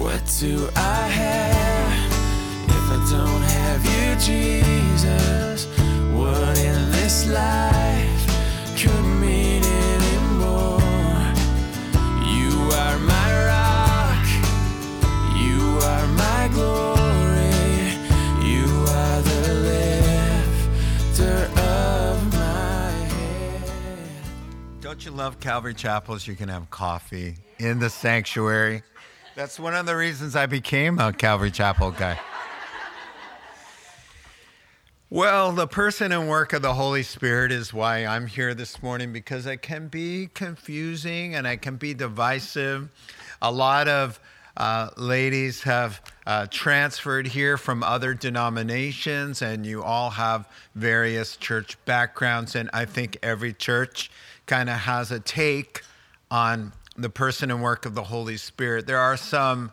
What do I have if I don't have you, Jesus? What in this life could mean anymore? You are my rock, you are my glory, you are the lifter of my head. Don't you love Calvary Chapels? You can have coffee in the sanctuary. That's one of the reasons I became a Calvary Chapel guy. Well, the person and work of the Holy Spirit is why I'm here this morning because it can be confusing and it can be divisive. A lot of uh, ladies have uh, transferred here from other denominations, and you all have various church backgrounds. And I think every church kind of has a take on the person and work of the Holy Spirit. There are some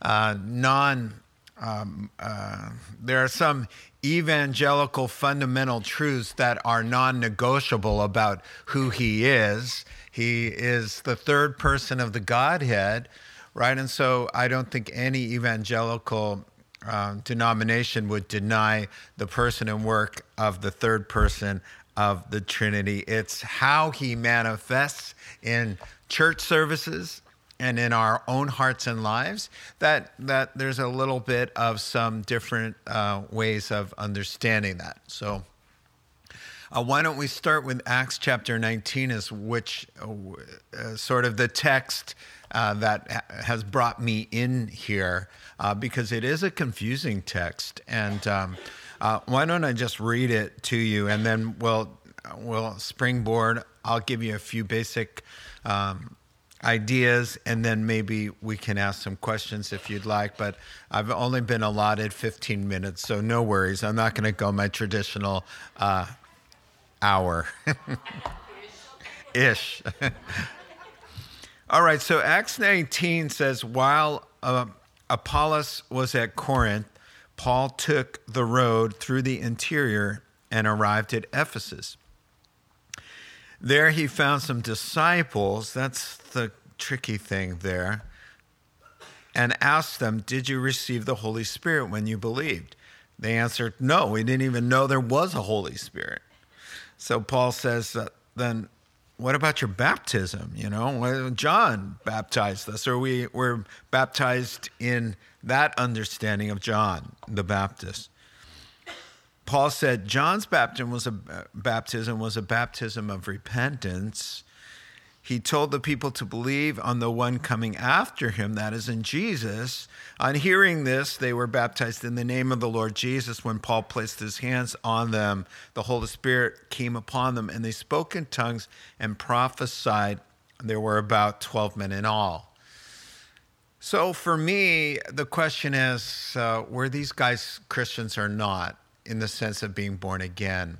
uh, non um, uh, there are some evangelical fundamental truths that are non negotiable about who he is. He is the third person of the Godhead, right? And so I don't think any evangelical uh, denomination would deny the person and work of the third person of the Trinity. It's how he manifests in church services and in our own hearts and lives that that there's a little bit of some different uh, ways of understanding that. So uh, why don't we start with acts chapter 19 is which uh, sort of the text uh, that ha- has brought me in here uh, because it is a confusing text. And um, uh, why don't i just read it to you and then we'll we'll springboard i'll give you a few basic um, ideas, and then maybe we can ask some questions if you'd like. But I've only been allotted 15 minutes, so no worries. I'm not going to go my traditional uh, hour ish. All right, so Acts 19 says while uh, Apollos was at Corinth, Paul took the road through the interior and arrived at Ephesus. There he found some disciples. That's the tricky thing there. And asked them, Did you receive the Holy Spirit when you believed? They answered, No, we didn't even know there was a Holy Spirit. So Paul says, uh, Then what about your baptism? You know, John baptized us, or we were baptized in that understanding of John the Baptist. Paul said John's baptism was a baptism was a baptism of repentance. He told the people to believe on the one coming after him, that is in Jesus. On hearing this, they were baptized in the name of the Lord Jesus. When Paul placed his hands on them, the Holy Spirit came upon them, and they spoke in tongues and prophesied. There were about 12 men in all. So for me, the question is uh, were these guys Christians or not? In the sense of being born again.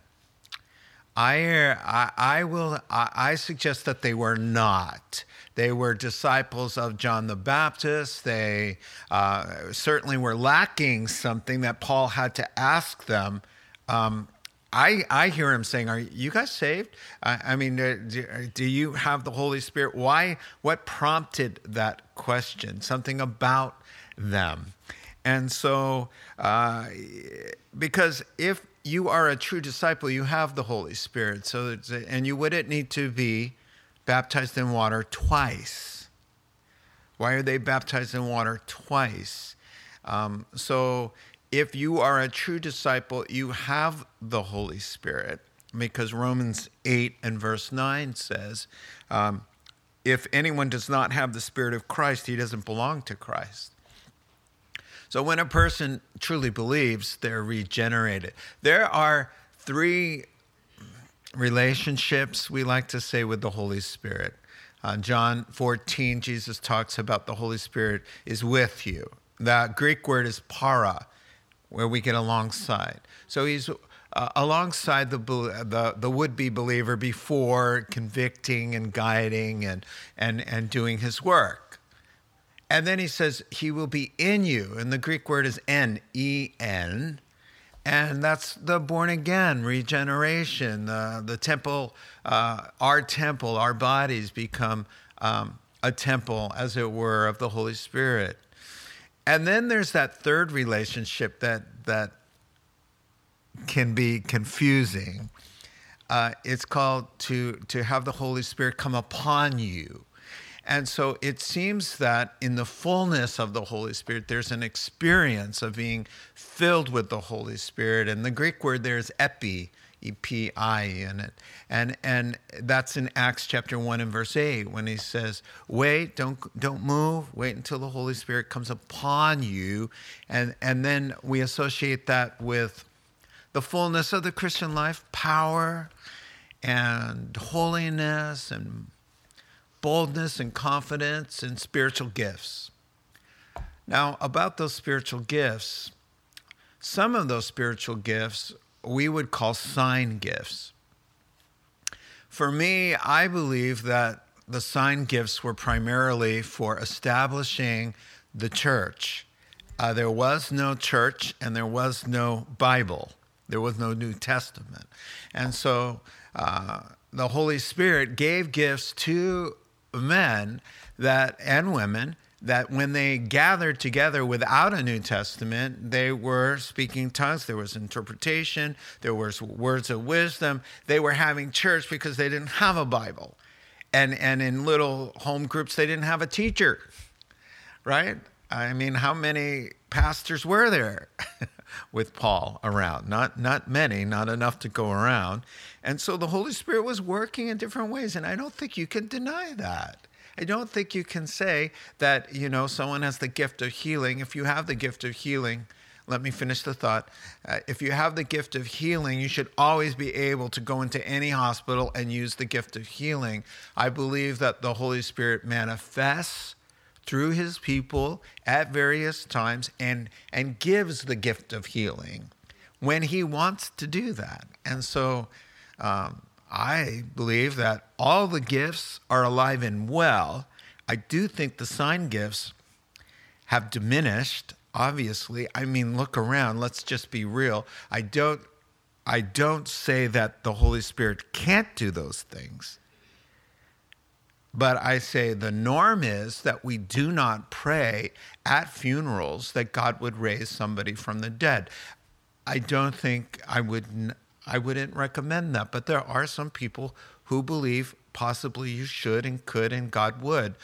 I, I, I will I, I suggest that they were not. They were disciples of John the Baptist. They uh, certainly were lacking something that Paul had to ask them. Um, I, I hear him saying, "Are you guys saved? I, I mean, uh, do, do, you have the Holy Spirit? Why? What prompted that question? Something about them." And so, uh, because if you are a true disciple, you have the Holy Spirit. So, and you wouldn't need to be baptized in water twice. Why are they baptized in water twice? Um, so, if you are a true disciple, you have the Holy Spirit because Romans 8 and verse 9 says, um, if anyone does not have the Spirit of Christ, he doesn't belong to Christ. So when a person truly believes, they're regenerated. There are three relationships we like to say with the Holy Spirit. Uh, John 14, Jesus talks about the Holy Spirit is with you. The Greek word is para, where we get alongside. So he's uh, alongside the, the, the would-be believer before convicting and guiding and, and, and doing his work. And then he says, He will be in you. And the Greek word is N E N. And that's the born again, regeneration. Uh, the temple, uh, our temple, our bodies become um, a temple, as it were, of the Holy Spirit. And then there's that third relationship that that can be confusing. Uh, it's called to to have the Holy Spirit come upon you. And so it seems that in the fullness of the Holy Spirit, there's an experience of being filled with the Holy Spirit. And the Greek word there is epi, E-P-I in it. And, and that's in Acts chapter 1 and verse 8 when he says, wait, don't, don't move, wait until the Holy Spirit comes upon you. And, and then we associate that with the fullness of the Christian life, power and holiness and boldness and confidence and spiritual gifts. Now, about those spiritual gifts, some of those spiritual gifts we would call sign gifts. For me, I believe that the sign gifts were primarily for establishing the church. Uh, there was no church and there was no Bible, there was no New Testament. And so uh, the Holy Spirit gave gifts to men that and women that when they gathered together without a New Testament, they were speaking tongues. There was interpretation. There was words of wisdom. They were having church because they didn't have a Bible, and and in little home groups they didn't have a teacher, right? I mean, how many pastors were there with Paul around? Not not many, not enough to go around, and so the Holy Spirit was working in different ways, and I don't think you can deny that. I don't think you can say that, you know, someone has the gift of healing. If you have the gift of healing, let me finish the thought. Uh, if you have the gift of healing, you should always be able to go into any hospital and use the gift of healing. I believe that the Holy Spirit manifests through his people at various times and and gives the gift of healing when he wants to do that. And so um, I believe that all the gifts are alive and well. I do think the sign gifts have diminished, obviously. I mean, look around, let's just be real. I don't I don't say that the Holy Spirit can't do those things. But I say the norm is that we do not pray at funerals that God would raise somebody from the dead. I don't think I would I wouldn't recommend that. But there are some people who believe possibly you should and could and God would.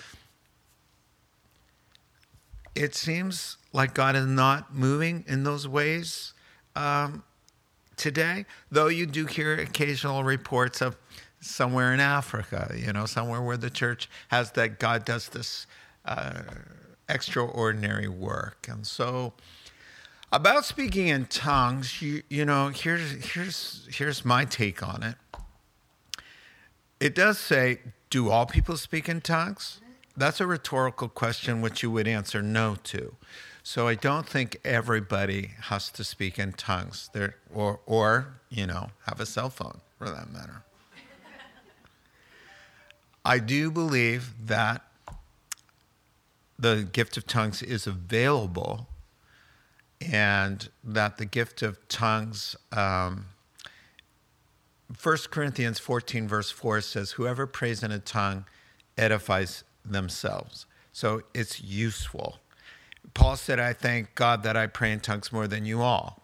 It seems like God is not moving in those ways um, today, though you do hear occasional reports of somewhere in Africa, you know, somewhere where the church has that God does this uh, extraordinary work. And so, about speaking in tongues, you you know, here's here's here's my take on it. It does say, do all people speak in tongues? That's a rhetorical question which you would answer no to. So I don't think everybody has to speak in tongues. There or or, you know, have a cell phone for that matter. I do believe that the gift of tongues is available and that the gift of tongues, um, 1 Corinthians 14, verse 4 says, Whoever prays in a tongue edifies themselves. So it's useful. Paul said, I thank God that I pray in tongues more than you all,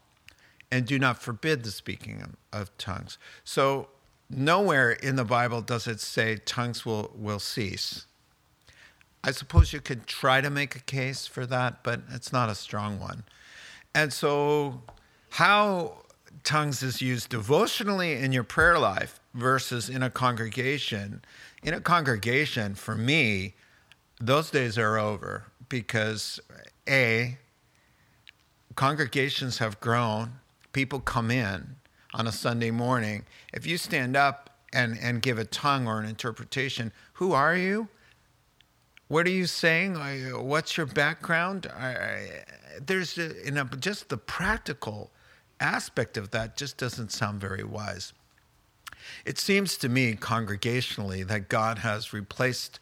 and do not forbid the speaking of tongues. So nowhere in the Bible does it say tongues will, will cease. I suppose you could try to make a case for that, but it's not a strong one. And so, how tongues is used devotionally in your prayer life versus in a congregation. In a congregation, for me, those days are over because A, congregations have grown, people come in on a Sunday morning. If you stand up and, and give a tongue or an interpretation, who are you? What are you saying? What's your background? there's a, just the practical aspect of that just doesn't sound very wise. It seems to me, congregationally, that God has replaced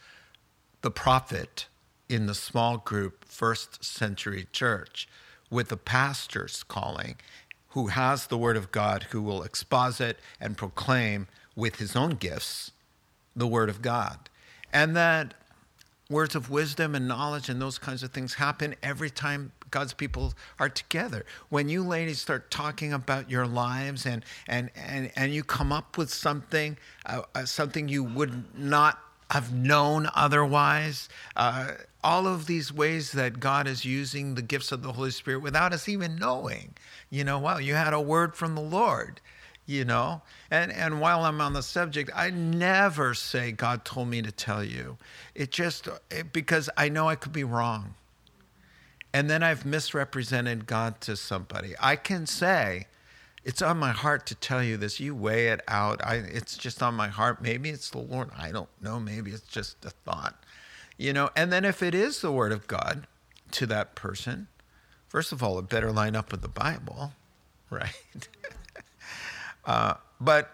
the prophet in the small group first century church with the pastor's calling, who has the word of God, who will exposit and proclaim with his own gifts the word of God. And that words of wisdom and knowledge and those kinds of things happen every time God's people are together. When you ladies start talking about your lives and and and, and you come up with something, uh, uh, something you would not have known otherwise. Uh, all of these ways that God is using the gifts of the Holy Spirit without us even knowing. You know, wow, you had a word from the Lord you know and and while i'm on the subject i never say god told me to tell you it just it, because i know i could be wrong and then i've misrepresented god to somebody i can say it's on my heart to tell you this. You weigh it out. I, it's just on my heart. Maybe it's the lord. I don't know. Maybe it's just a thought you know? And then if it is the word of god to that person first of all it better line up with the bible right? Uh, but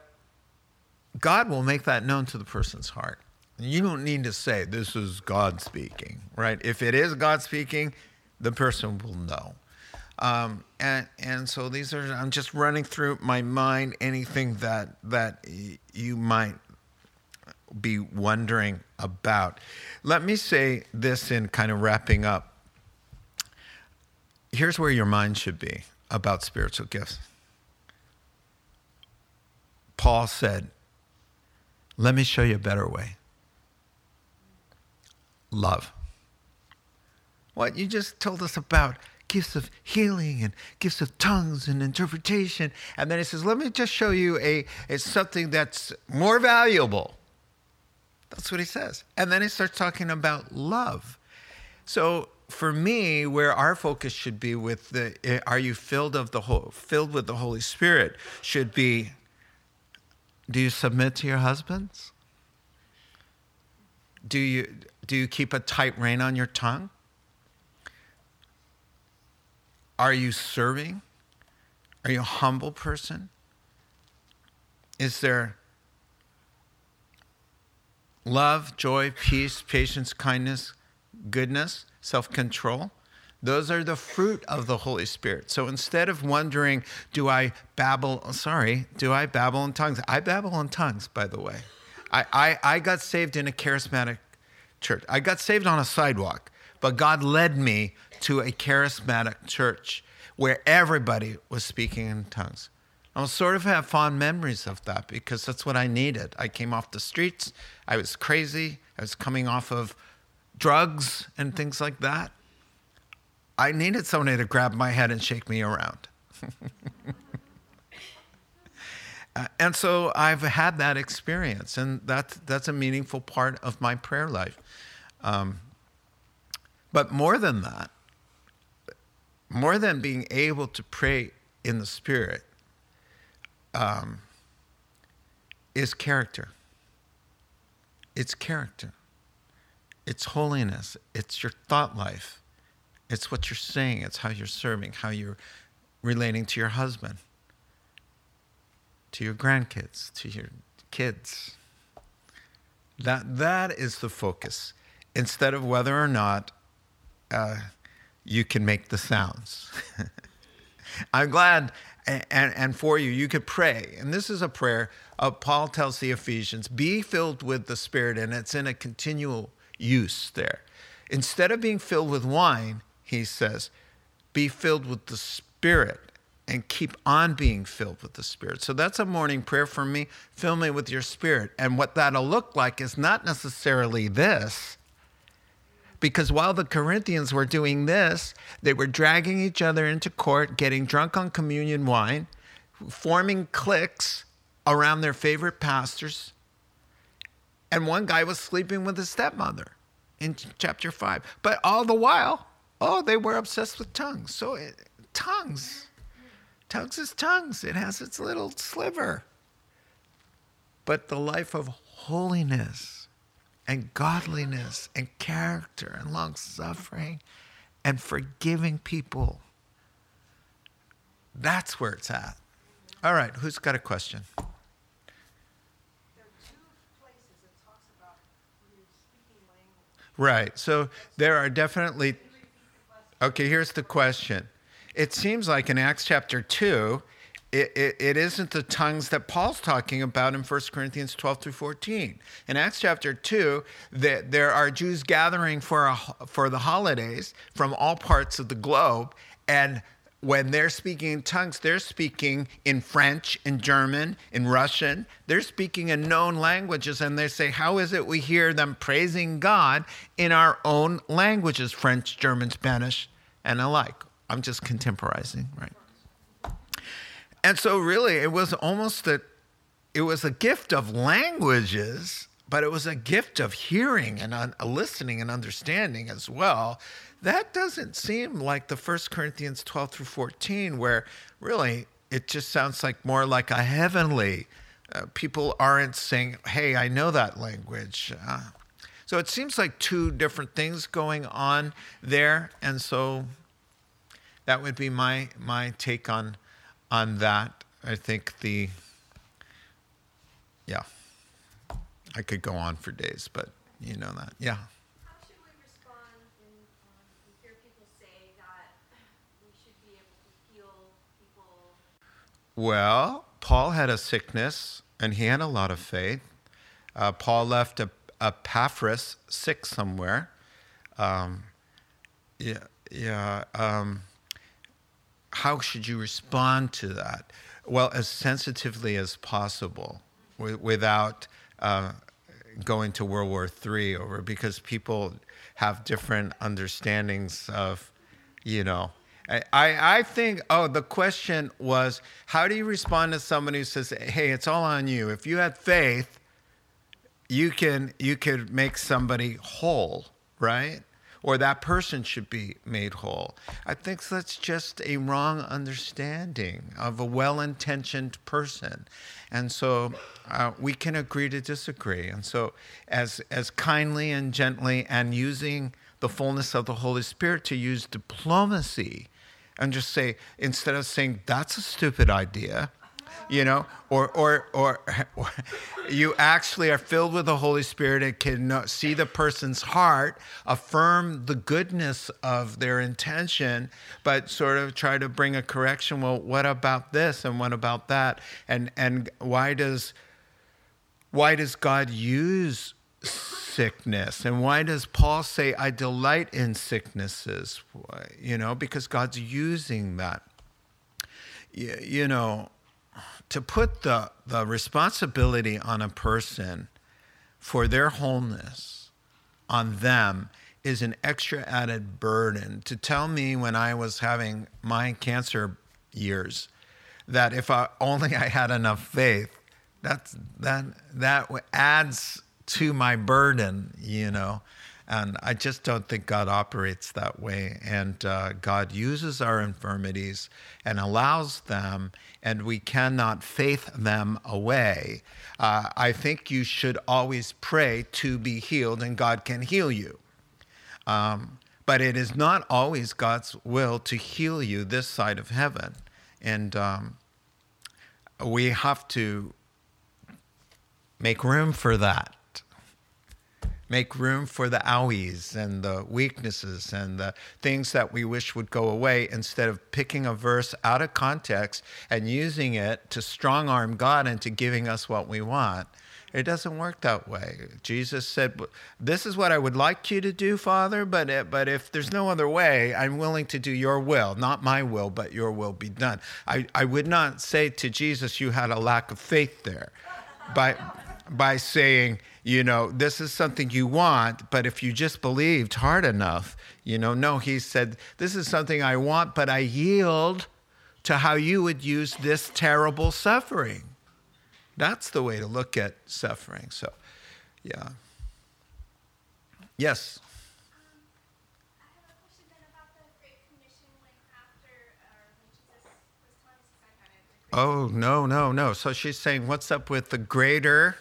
God will make that known to the person's heart. You don't need to say, This is God speaking, right? If it is God speaking, the person will know. Um, and and so these are I'm just running through my mind anything that that you might be wondering about. Let me say this in kind of wrapping up. Here's where your mind should be about spiritual gifts. Paul said, Let me show you a better way love. What you just told us about gifts of healing and gifts of tongues and interpretation. And then he says, Let me just show you a, a something that's more valuable. That's what he says. And then he starts talking about love. So for me, where our focus should be with the eh, are you filled of the whole filled with the Holy Spirit should be do you submit to your husbands? Do you, do you keep a tight rein on your tongue? Are you serving? Are you a humble person? Is there love, joy, peace, patience, kindness, goodness, self control? Those are the fruit of the Holy Spirit. So instead of wondering, do I babble, sorry, do I babble in tongues? I babble in tongues, by the way. I, I, I got saved in a charismatic church. I got saved on a sidewalk, but God led me to a charismatic church where everybody was speaking in tongues. I sort of have fond memories of that because that's what I needed. I came off the streets. I was crazy. I was coming off of drugs and things like that. I needed somebody to grab my head and shake me around. uh, and so I've had that experience, and that's, that's a meaningful part of my prayer life. Um, but more than that, more than being able to pray in the Spirit, um, is character. It's character. It's holiness. It's your thought life. It's what you're saying, it's how you're serving, how you're relating to your husband, to your grandkids, to your kids. That, that is the focus instead of whether or not uh, you can make the sounds. I'm glad, and, and for you, you could pray. And this is a prayer. Uh, Paul tells the Ephesians be filled with the Spirit, and it's in a continual use there. Instead of being filled with wine, he says, be filled with the Spirit and keep on being filled with the Spirit. So that's a morning prayer for me. Fill me with your Spirit. And what that'll look like is not necessarily this. Because while the Corinthians were doing this, they were dragging each other into court, getting drunk on communion wine, forming cliques around their favorite pastors. And one guy was sleeping with his stepmother in chapter 5. But all the while, Oh, they were obsessed with tongues. So it, tongues, tongues is tongues. It has its little sliver. But the life of holiness and godliness and character and long suffering and forgiving people. That's where it's at. All right, who's got a question? Right. So there are definitely Okay, here's the question. It seems like in Acts chapter 2, it, it, it isn't the tongues that Paul's talking about in 1 Corinthians 12 through 14. In Acts chapter 2, the, there are Jews gathering for, a, for the holidays from all parts of the globe, and when they're speaking in tongues, they're speaking in French, in German, in Russian. They're speaking in known languages, and they say, How is it we hear them praising God in our own languages, French, German, Spanish, and alike? I'm just contemporizing, right? And so, really, it was almost that it was a gift of languages, but it was a gift of hearing and un- listening and understanding as well that doesn't seem like the First Corinthians 12 through 14, where really it just sounds like more like a heavenly. Uh, people aren't saying, hey, I know that language. Uh, so it seems like two different things going on there. And so that would be my, my take on, on that. I think the, yeah, I could go on for days, but you know that. Yeah. Well, Paul had a sickness and he had a lot of faith. Uh, Paul left a, Epaphras sick somewhere. Um, yeah, yeah. Um, how should you respond to that? Well, as sensitively as possible, without uh, going to World War III over, because people have different understandings of, you know, I, I think, oh, the question was how do you respond to somebody who says, hey, it's all on you? If you had faith, you can you could make somebody whole, right? Or that person should be made whole. I think that's just a wrong understanding of a well intentioned person. And so uh, we can agree to disagree. And so, as, as kindly and gently and using the fullness of the Holy Spirit to use diplomacy and just say instead of saying that's a stupid idea you know or or or, or you actually are filled with the holy spirit and can see the person's heart affirm the goodness of their intention but sort of try to bring a correction well what about this and what about that and and why does why does god use sickness. And why does Paul say, I delight in sicknesses? You know, because God's using that. You, you know, to put the, the responsibility on a person for their wholeness on them is an extra added burden. To tell me when I was having my cancer years that if I only I had enough faith, that's that that adds to my burden, you know. And I just don't think God operates that way. And uh, God uses our infirmities and allows them, and we cannot faith them away. Uh, I think you should always pray to be healed, and God can heal you. Um, but it is not always God's will to heal you this side of heaven. And um, we have to make room for that make room for the owies and the weaknesses and the things that we wish would go away instead of picking a verse out of context and using it to strong arm God into giving us what we want. It doesn't work that way. Jesus said, "This is what I would like you to do, Father, but it, but if there's no other way, I'm willing to do your will, not my will, but your will be done." I, I would not say to Jesus, "You had a lack of faith there," by by saying, you know, this is something you want, but if you just believed hard enough, you know, no, he said, this is something I want, but I yield to how you would use this terrible suffering. That's the way to look at suffering. So, yeah. Yes. Oh, no, no, no. So she's saying, what's up with the greater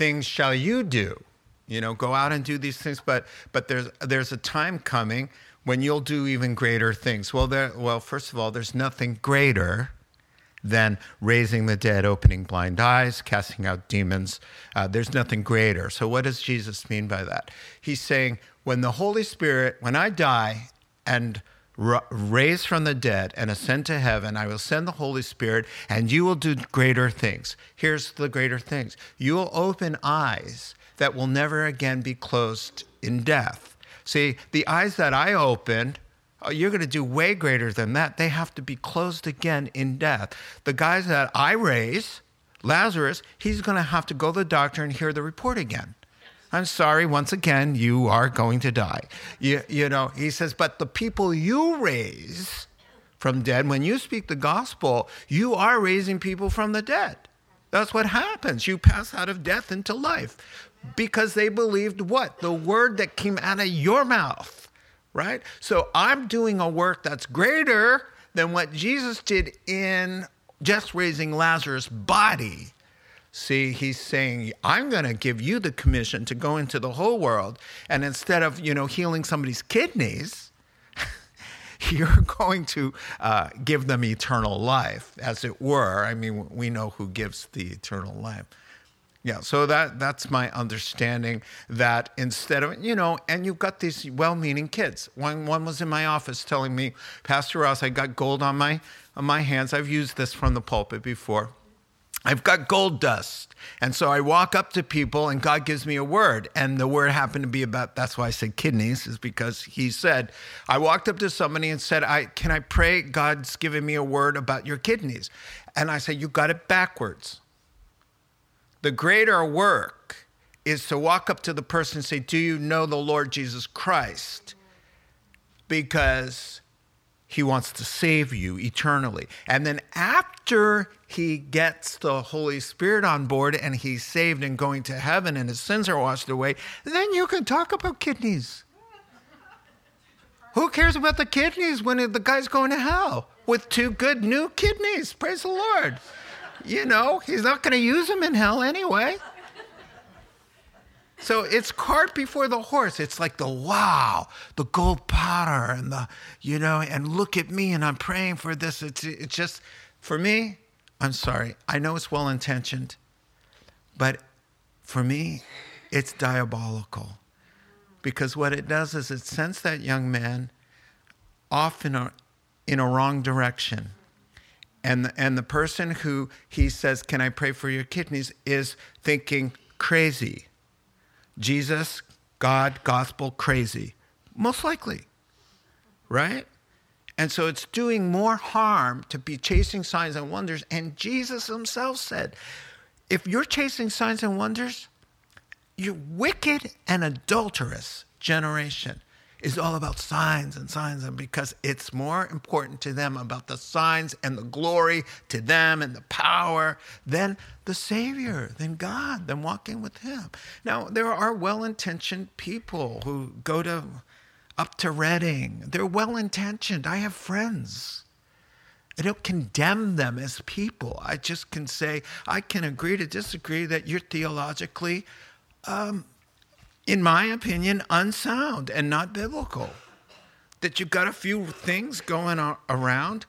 things shall you do? You know, go out and do these things, but but there's there's a time coming when you'll do even greater things. Well, there well, first of all, there's nothing greater than raising the dead, opening blind eyes, casting out demons. Uh, there's nothing greater. So, what does Jesus mean by that? He's saying, when the Holy Spirit, when I die and ra- raise from the dead, and ascend to heaven. I will send the Holy Spirit, and you will do greater things. Here's the greater things you will open eyes that will never again be closed in death. See, the eyes that I opened, oh, you're going to do way greater than that. They have to be closed again in death. The guys that I raise, Lazarus, he's going to have to go to the doctor and hear the report again. I'm sorry, once again, you are going to die. You, you know, he says, but the people you raise from dead, when you speak the gospel, you are raising people from the dead. That's what happens. You pass out of death into life because they believed what? The word that came out of your mouth, right? So I'm doing a work that's greater than what Jesus did in just raising Lazarus' body. See, he's saying, I'm going to give you the commission to go into the whole world. And instead of, you know, healing somebody's kidneys, you're going to uh, give them eternal life, as it were. I mean, we know who gives the eternal life. Yeah, so that that's my understanding that instead of you know, and you've got these well-meaning kids. One one was in my office telling me, Pastor Ross, I got gold on my on my hands. I've used this from the pulpit before. I've got gold dust. And so I walk up to people and God gives me a word. And the word happened to be about that's why I said kidneys, is because he said, I walked up to somebody and said, I can I pray God's given me a word about your kidneys? And I said, You got it backwards. The greater work is to walk up to the person and say, Do you know the Lord Jesus Christ? Because he wants to save you eternally. And then after he gets the Holy Spirit on board and he's saved and going to heaven and his sins are washed away, then you can talk about kidneys. Who cares about the kidneys when the guy's going to hell with two good new kidneys? Praise the Lord. You know, he's not going to use them in hell anyway. So it's cart before the horse. It's like the wow, the gold powder, and the you know, and look at me, and I'm praying for this. It's it's just for me. I'm sorry. I know it's well intentioned, but for me, it's diabolical because what it does is it sends that young man off in a in a wrong direction. And the, and the person who he says, "Can I pray for your kidneys?" is thinking crazy Jesus, God, gospel, crazy. Most likely, right? And so it's doing more harm to be chasing signs and wonders. And Jesus himself said, if you're chasing signs and wonders, you wicked and adulterous generation is all about signs and signs and because it's more important to them about the signs and the glory to them and the power than the savior than god than walking with him now there are well-intentioned people who go to up to Redding they're well-intentioned i have friends I don't condemn them as people. I just can say, I can agree to disagree that you're theologically um, in my opinion, unsound and not biblical. That you've got a few things going around.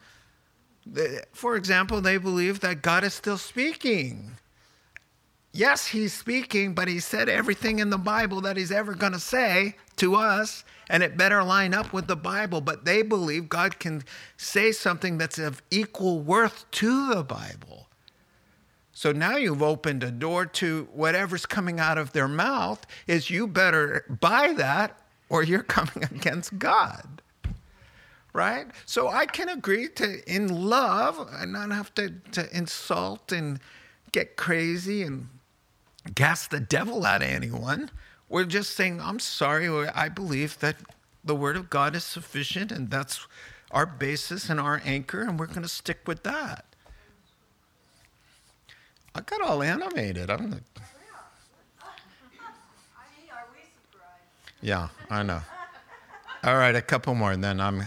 For example, they believe that God is still speaking. Yes, he's speaking, but he said everything in the Bible that he's ever going to say to us, and it better line up with the Bible. But they believe God can say something that's of equal worth to the Bible. So now you've opened a door to whatever's coming out of their mouth is you better buy that or you're coming against God. Right? So I can agree to in love and not have to, to insult and get crazy and gas the devil out of anyone. We're just saying, I'm sorry, I believe that the word of God is sufficient and that's our basis and our anchor, and we're going to stick with that. I got all animated. I'm like, yeah, I know. All right, a couple more, and then I'm.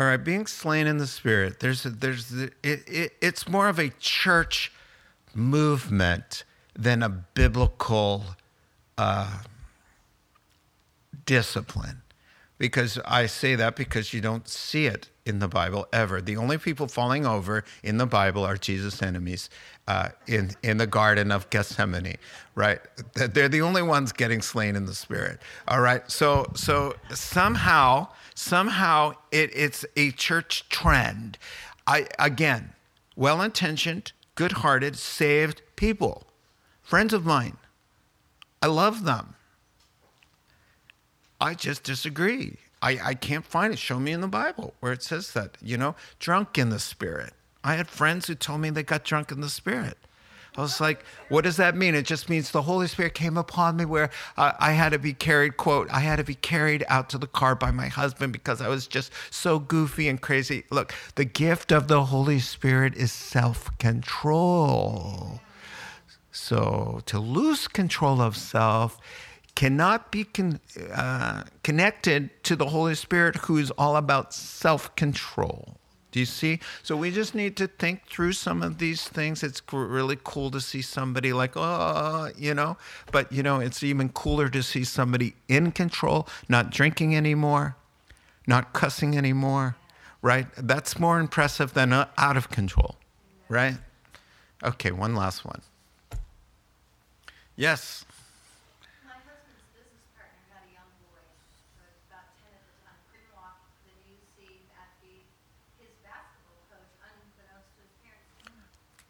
All right, being slain in the spirit. There's a, there's a, it, it, it's more of a church movement than a biblical uh, discipline because I say that because you don't see it in the Bible ever. The only people falling over in the Bible are Jesus' enemies uh, in in the Garden of Gethsemane, right? They're the only ones getting slain in the Spirit. All right, so so somehow somehow it, it's a church trend. I again, well intentioned, good hearted, saved people, friends of mine. I love them. I just disagree. I, I can't find it. Show me in the Bible where it says that, you know, drunk in the spirit. I had friends who told me they got drunk in the spirit. I was like, what does that mean? It just means the Holy Spirit came upon me where I had to be carried, quote, I had to be carried out to the car by my husband because I was just so goofy and crazy. Look, the gift of the Holy Spirit is self control. So to lose control of self cannot be con- uh, connected to the Holy Spirit, who is all about self control. Do you see? So we just need to think through some of these things. It's really cool to see somebody like, oh, you know, but, you know, it's even cooler to see somebody in control, not drinking anymore, not cussing anymore, right? That's more impressive than uh, out of control, right? Okay, one last one. Yes. My husband's business partner had a young boy, who was about 10 at the time, couldn't walk. Then you see at the, his basketball coach, unbeknownst to his parents.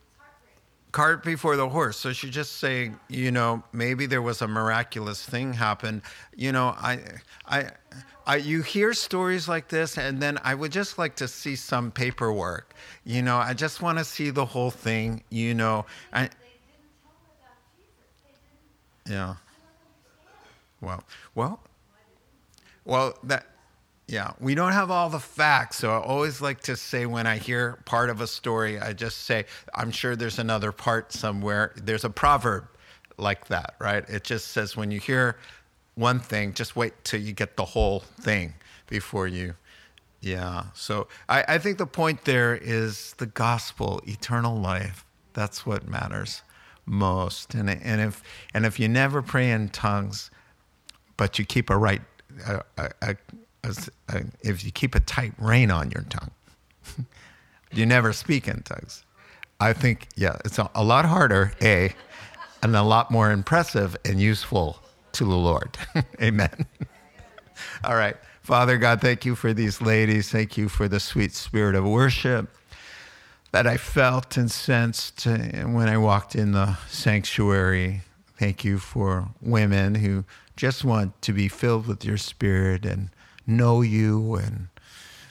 It's heartbreaking. Cart before the horse. So she's just saying, you know, maybe there was a miraculous thing happen. You know, I, I, I, you hear stories like this, and then I would just like to see some paperwork. You know, I just want to see the whole thing. You know, I, They didn't tell him about Jesus. They didn't, yeah. I don't understand. Well, well, well, that, yeah, we don't have all the facts. So I always like to say when I hear part of a story, I just say, I'm sure there's another part somewhere. There's a proverb like that, right? It just says when you hear one thing, just wait till you get the whole thing before you. Yeah. So I, I think the point there is the gospel, eternal life. That's what matters most. And, and if and if you never pray in tongues, but you keep a right, a, a, a, if you keep a tight rein on your tongue, you never speak in tongues. I think, yeah, it's a, a lot harder, A, and a lot more impressive and useful to the Lord. Amen. All right. Father God, thank you for these ladies. Thank you for the sweet spirit of worship that I felt and sensed uh, when I walked in the sanctuary. Thank you for women who just want to be filled with your spirit and know you and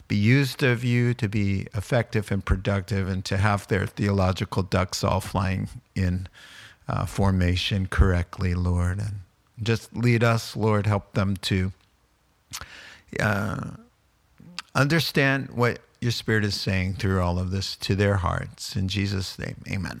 be used of you to be effective and productive and to have their theological ducks all flying in uh, formation correctly, Lord. And just lead us, Lord. Help them to uh, understand what your Spirit is saying through all of this to their hearts. In Jesus' name, amen.